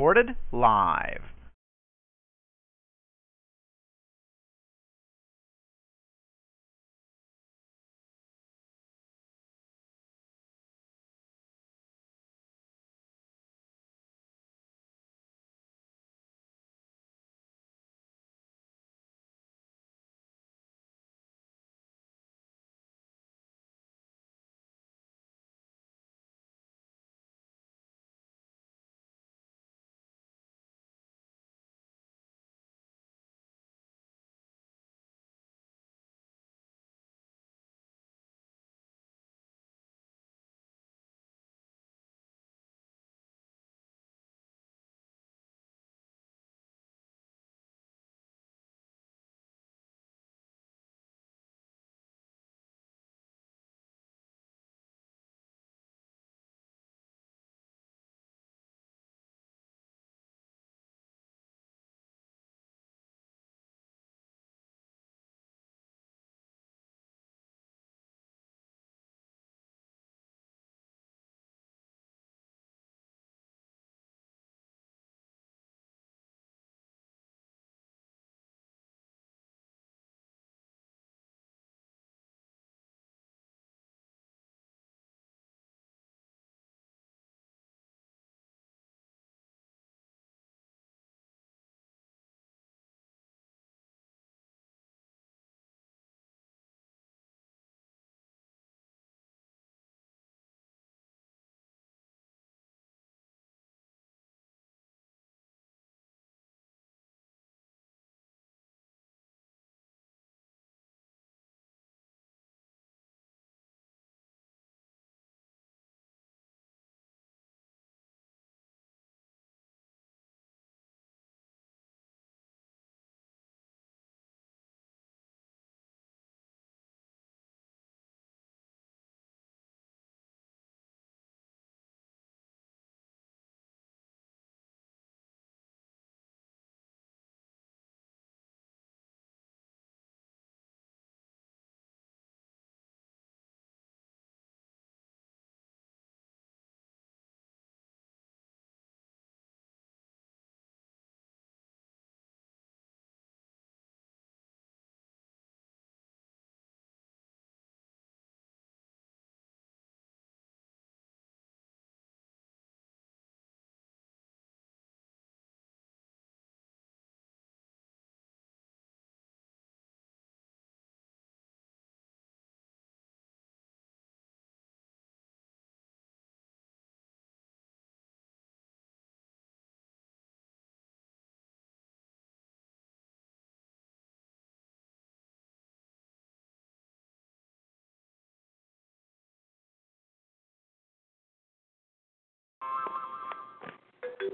Recorded live.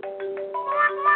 Mua mua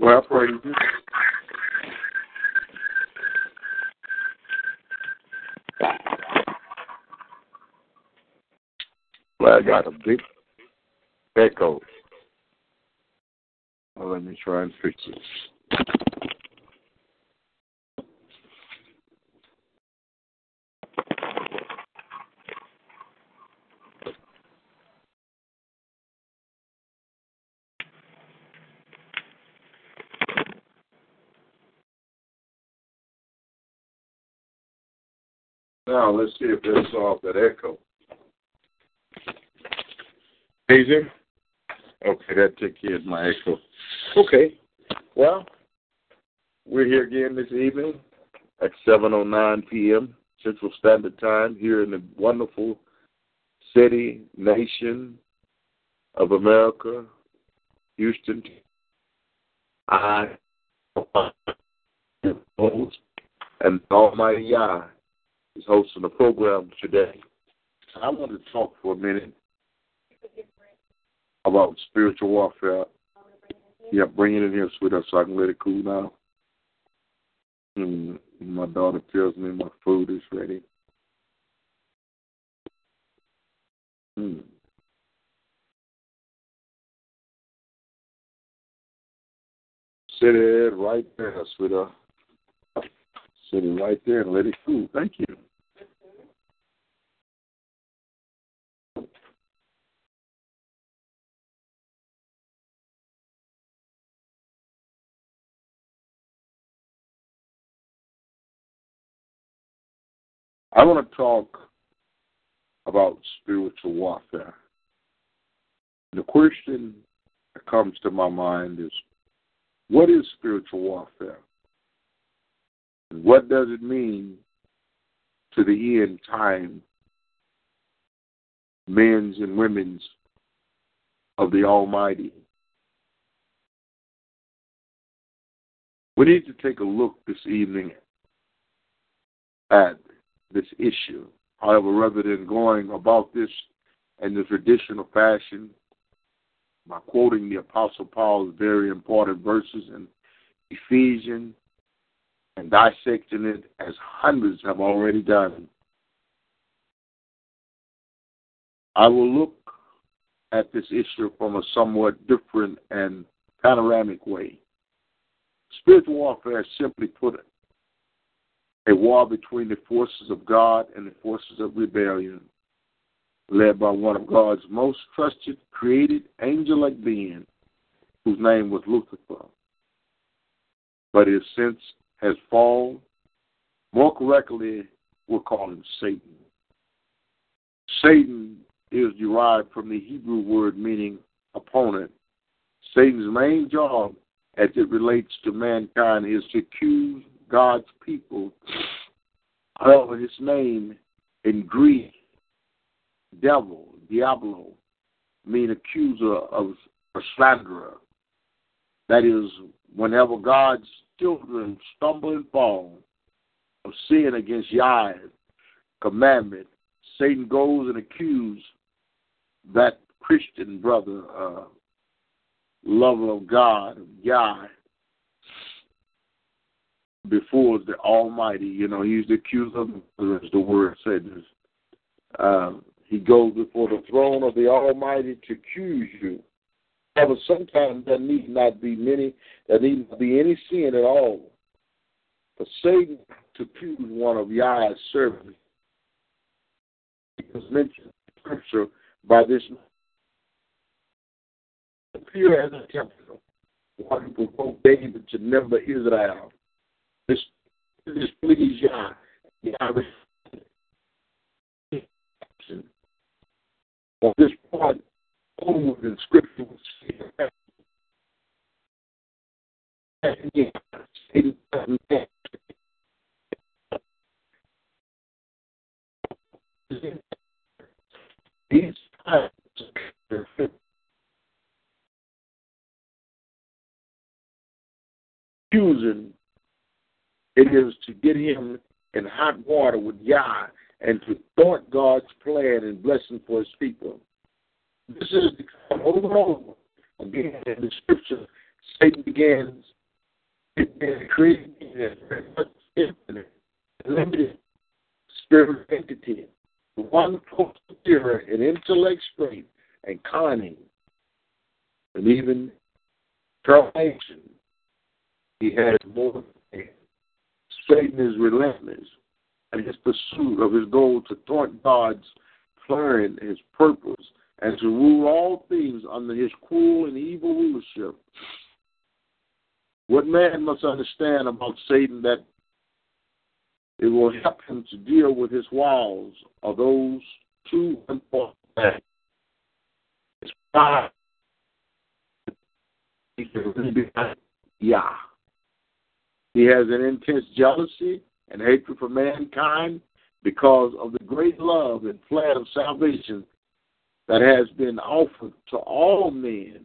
Well. Well, I got a big echo. Well, let me try and fix it. Now let's see if it'll solve that echo. Easy? Okay, that took care of my echo. Okay. Well, we're here again this evening at 7.09 p.m. Central Standard Time here in the wonderful city, nation of America, Houston. I and Almighty Yah is hosting the program today. I want to talk for a minute about spiritual warfare. Yeah, bring it in here, sweetheart, so I can let it cool down. Mm, my daughter tells me my food is ready. Mm. Sit it right there, sweetheart. Sit it right there and let it cool. Thank you. I want to talk about spiritual warfare. The question that comes to my mind is what is spiritual warfare? And what does it mean to the end time men's and women's of the Almighty? We need to take a look this evening at this issue. However, rather than going about this in the traditional fashion, by quoting the Apostle Paul's very important verses in Ephesians and dissecting it as hundreds have already done, I will look at this issue from a somewhat different and panoramic way. Spiritual warfare, simply put, a war between the forces of God and the forces of rebellion, led by one of God's most trusted, created, angel-like beings, whose name was Lucifer. But his since has fallen. More correctly, we'll call him Satan. Satan is derived from the Hebrew word meaning opponent. Satan's main job as it relates to mankind is to accuse God's people. However, his name in Greek, devil, diablo, mean accuser of a slanderer. That is, whenever God's children stumble and fall of sin against Yah's commandment, Satan goes and accuses that Christian brother, uh, lover of God, of Yah, before the Almighty. You know, he's the accuser, as the word says. Um, he goes before the throne of the Almighty to accuse you. However, sometimes there need not be many, there need not be any sin at all. For Satan to accuse one of Yah's servants, was mentioned in Scripture by this appear as a temple. One who provoked David to number Israel this, this please Yah. Yah on this part over in scripture these times accusing it is to get him in hot water with Yah and to thwart God's plan and blessing for his people. This is over and over again in the scripture. Satan begins very much infinite, limited spiritual entity. One posterior in intellect strength and cunning, and even termination. He has more Satan is relentless in his pursuit of his goal to thwart God's plan, his purpose, and to rule all things under his cruel and evil rulership. What man must understand about Satan that it will help him to deal with his wiles are those two important things. His pride, yeah. He has an intense jealousy and hatred for mankind because of the great love and plan of salvation that has been offered to all men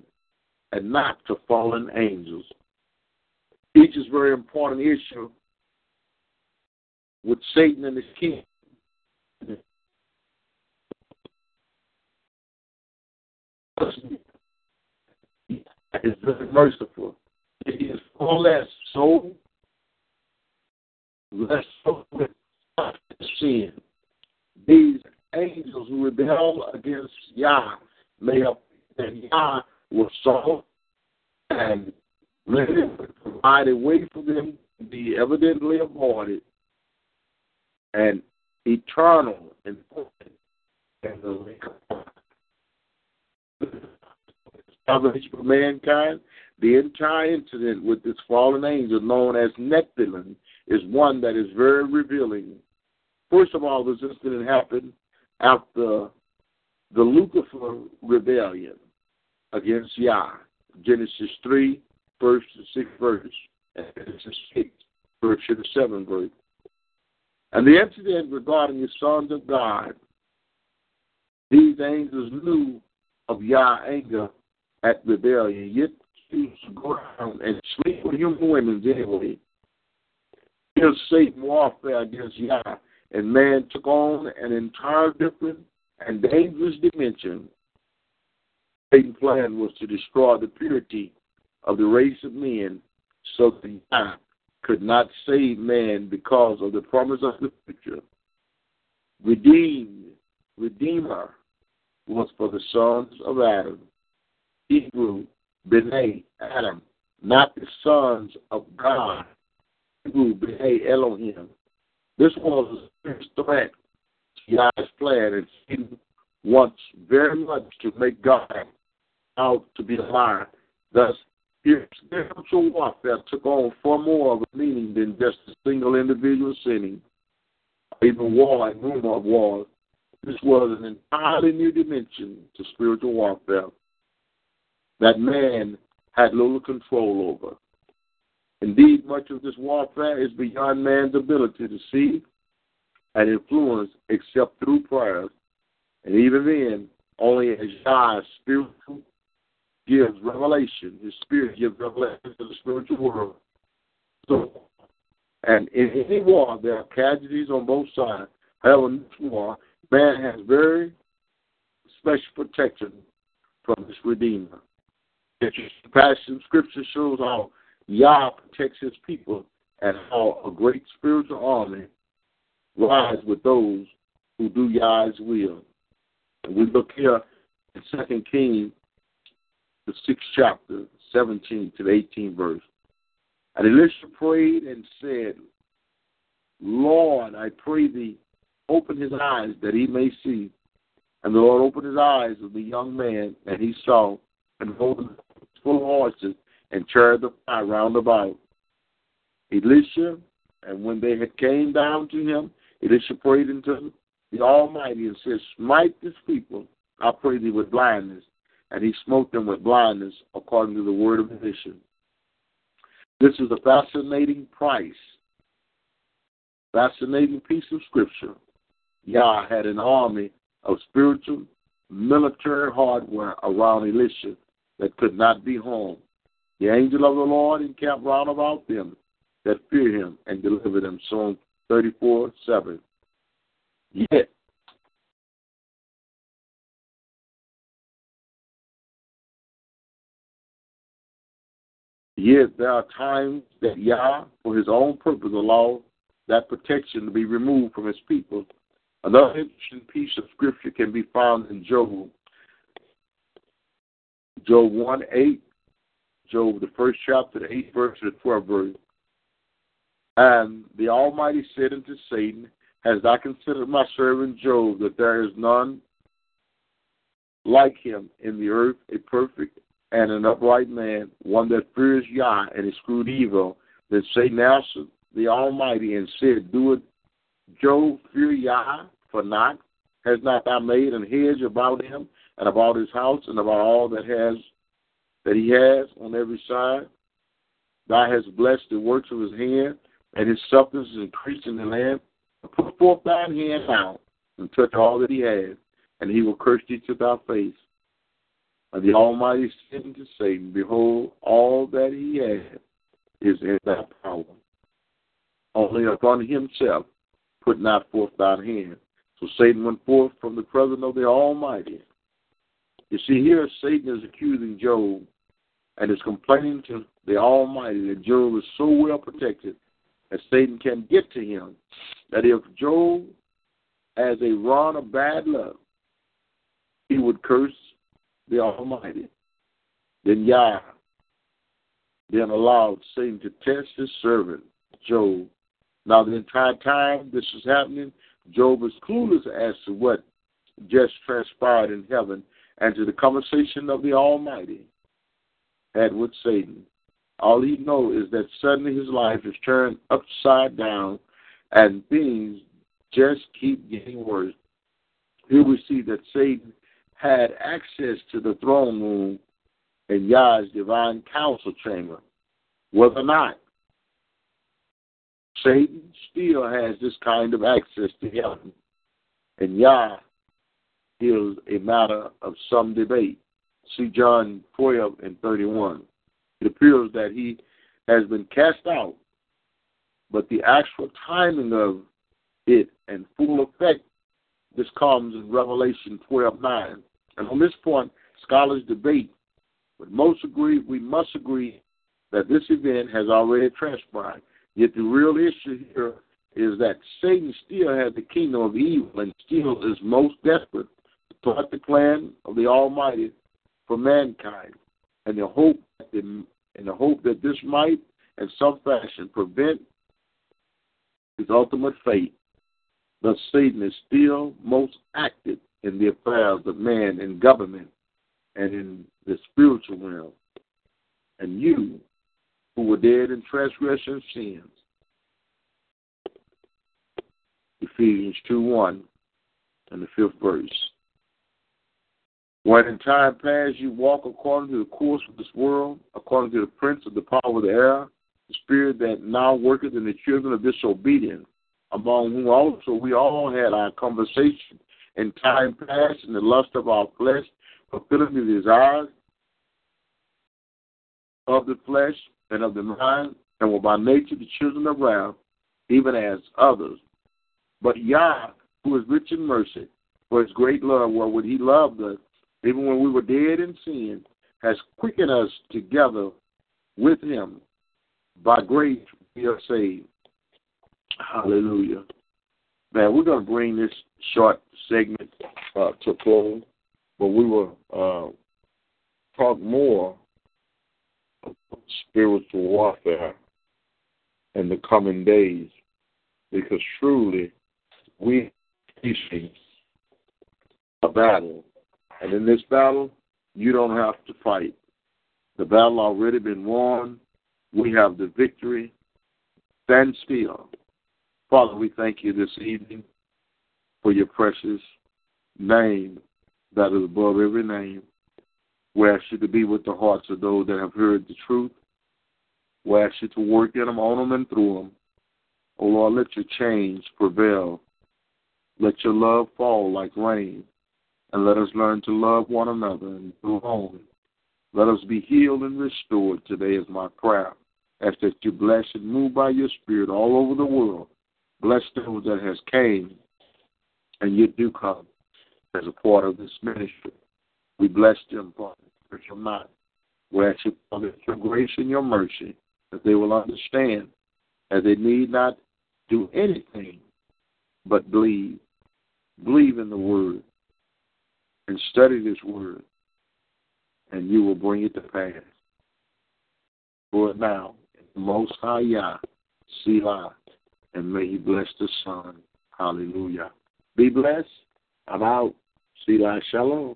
and not to fallen angels. Each is a very important issue with Satan and his king. Is very merciful. He is far less so, so with sin. These angels who rebel against Yah may have that Yah was so and him provide a way for them to be evidently avoided and eternal and salvation for mankind. The entire incident with this fallen angel, known as Nephilim, is one that is very revealing. First of all, this incident happened after the Lucifer rebellion against Yah. Genesis 3, first to sixth verse, and Genesis 6, verse to the seventh verse. And the incident regarding the sons of God, these angels knew of Yah anger at rebellion, yet choose to go around and sleep with human women anyway. Here's Satan warfare against Yah, and man took on an entire different and dangerous dimension. Satan's plan was to destroy the purity of the race of men so that Yah could not save man because of the promise of the future. Redeemed, Redeemer was for the sons of Adam. Hebrew, B'nai, Adam, not the sons of God. Hebrew, B'nai, Elohim. This was a serious threat to Yah's plan, and Satan wants very much to make God out to be a liar. Thus, his spiritual warfare took on far more of a meaning than just a single individual sinning, even war and rumor of war. This was an entirely new dimension to spiritual warfare that man had little control over. Indeed, much of this warfare is beyond man's ability to see and influence except through prayer. And even then, only as God's spiritual gives revelation. His spirit gives revelation to the spiritual world. So, and in any war, there are casualties on both sides. However, in this war, man has very special protection from his Redeemer. The passage of Scripture shows how Yah protects his people and how a great spiritual army rides with those who do Yah's will. And we look here in Second Kings the sixth chapter, 17 to the 18th verse. And Elisha prayed and said, Lord, I pray thee, open his eyes that he may see. And the Lord opened his eyes of the young man, and he saw, and behold, full horses and chariots of fire round about. Elisha, and when they had came down to him, Elisha prayed unto the Almighty and said, Smite this people, I pray thee, with blindness and he smote them with blindness according to the word of Elisha. This is a fascinating price, fascinating piece of scripture. Yah had an army of spiritual military hardware around Elisha that could not be harmed. The angel of the Lord encamped round about them that fear him and deliver them. Psalm 34 7. Yet Yet there are times that Yah, for his own purpose, allows that protection to be removed from his people. Another interesting piece of scripture can be found in Job. Job 1 8, Job, the first chapter, the 8th verse, to the 12th verse. And the Almighty said unto Satan, Has thou considered my servant Job, that there is none like him in the earth, a perfect and an upright man, one that fears Yah and eschewed evil? Then Satan answered the Almighty and said, Do it, Job, fear Yah for not? Has not thou made an hedge about him and about his house and about all that has that he has on every side? Thou hast blessed the works of his hand, and his substance is increased in the land. Put forth thine hand now and touch all that he has, and he will curse thee to thy face. And the Almighty said unto Satan, Behold, all that he has is in thy power. Only upon himself put not forth thine hand. So Satan went forth from the presence of the Almighty. You see, here Satan is accusing Job and is complaining to the Almighty that Job is so well protected that Satan can get to him. That if Job has a run of bad luck, he would curse the Almighty. Then Yah then allowed Satan to test his servant, Job. Now, the entire time this is happening, Job is clueless as to what just transpired in heaven and to the conversation of the Almighty had with Satan. All he knows is that suddenly his life is turned upside down and things just keep getting worse. Here we see that Satan had access to the throne room in Yah's divine council chamber. Whether or not Satan still has this kind of access to heaven, and Yah is a matter of some debate. See John 12 and 31. It appears that he has been cast out, but the actual timing of it and full effect, this comes in Revelation 12 9. And on this point, scholars debate, but most agree, we must agree that this event has already transpired. Yet the real issue here is that Satan still has the kingdom of evil and still is most desperate to thwart the plan of the Almighty for mankind, and the hope that the, hope that this might, in some fashion, prevent his ultimate fate. Thus, Satan is still most active in the affairs of man in government and in the spiritual realm. And you, who were dead in transgression sins, Ephesians 2 1 and the fifth verse. When in time past you walk according to the course of this world, according to the prince of the power of the air, the spirit that now worketh in the children of disobedience, among whom also we all had our conversation in time past in the lust of our flesh, fulfilling the desires of the flesh and of the mind, and were by nature the children of wrath, even as others. But Yah, who is rich in mercy, for his great love, wherewith he loved us, even when we were dead in sin, has quickened us together with him. By grace we are saved. Hallelujah. Man, we're going to bring this short segment uh, to close, but we will uh, talk more about spiritual warfare in the coming days because truly we are facing a battle and in this battle, you don't have to fight. The battle already been won. We have the victory. Stand still. Father, we thank you this evening for your precious name that is above every name. We ask you to be with the hearts of those that have heard the truth. We ask you to work in them, on them, and through them. Oh Lord, let your change prevail. Let your love fall like rain and let us learn to love one another and go home. Let us be healed and restored today is my prayer. Ask that you bless and move by your spirit all over the world. Bless those that has came and you do come as a part of this ministry. We bless them, Father, spiritual mind. We ask you, Father, your grace and your mercy, that they will understand that they need not do anything but believe. Believe in the Word and study this Word, and you will bring it to pass. For now, Most High Yah, Selah, and may He bless the Son. Hallelujah. Be blessed. I'm out. Selah Shalom.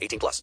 18 plus.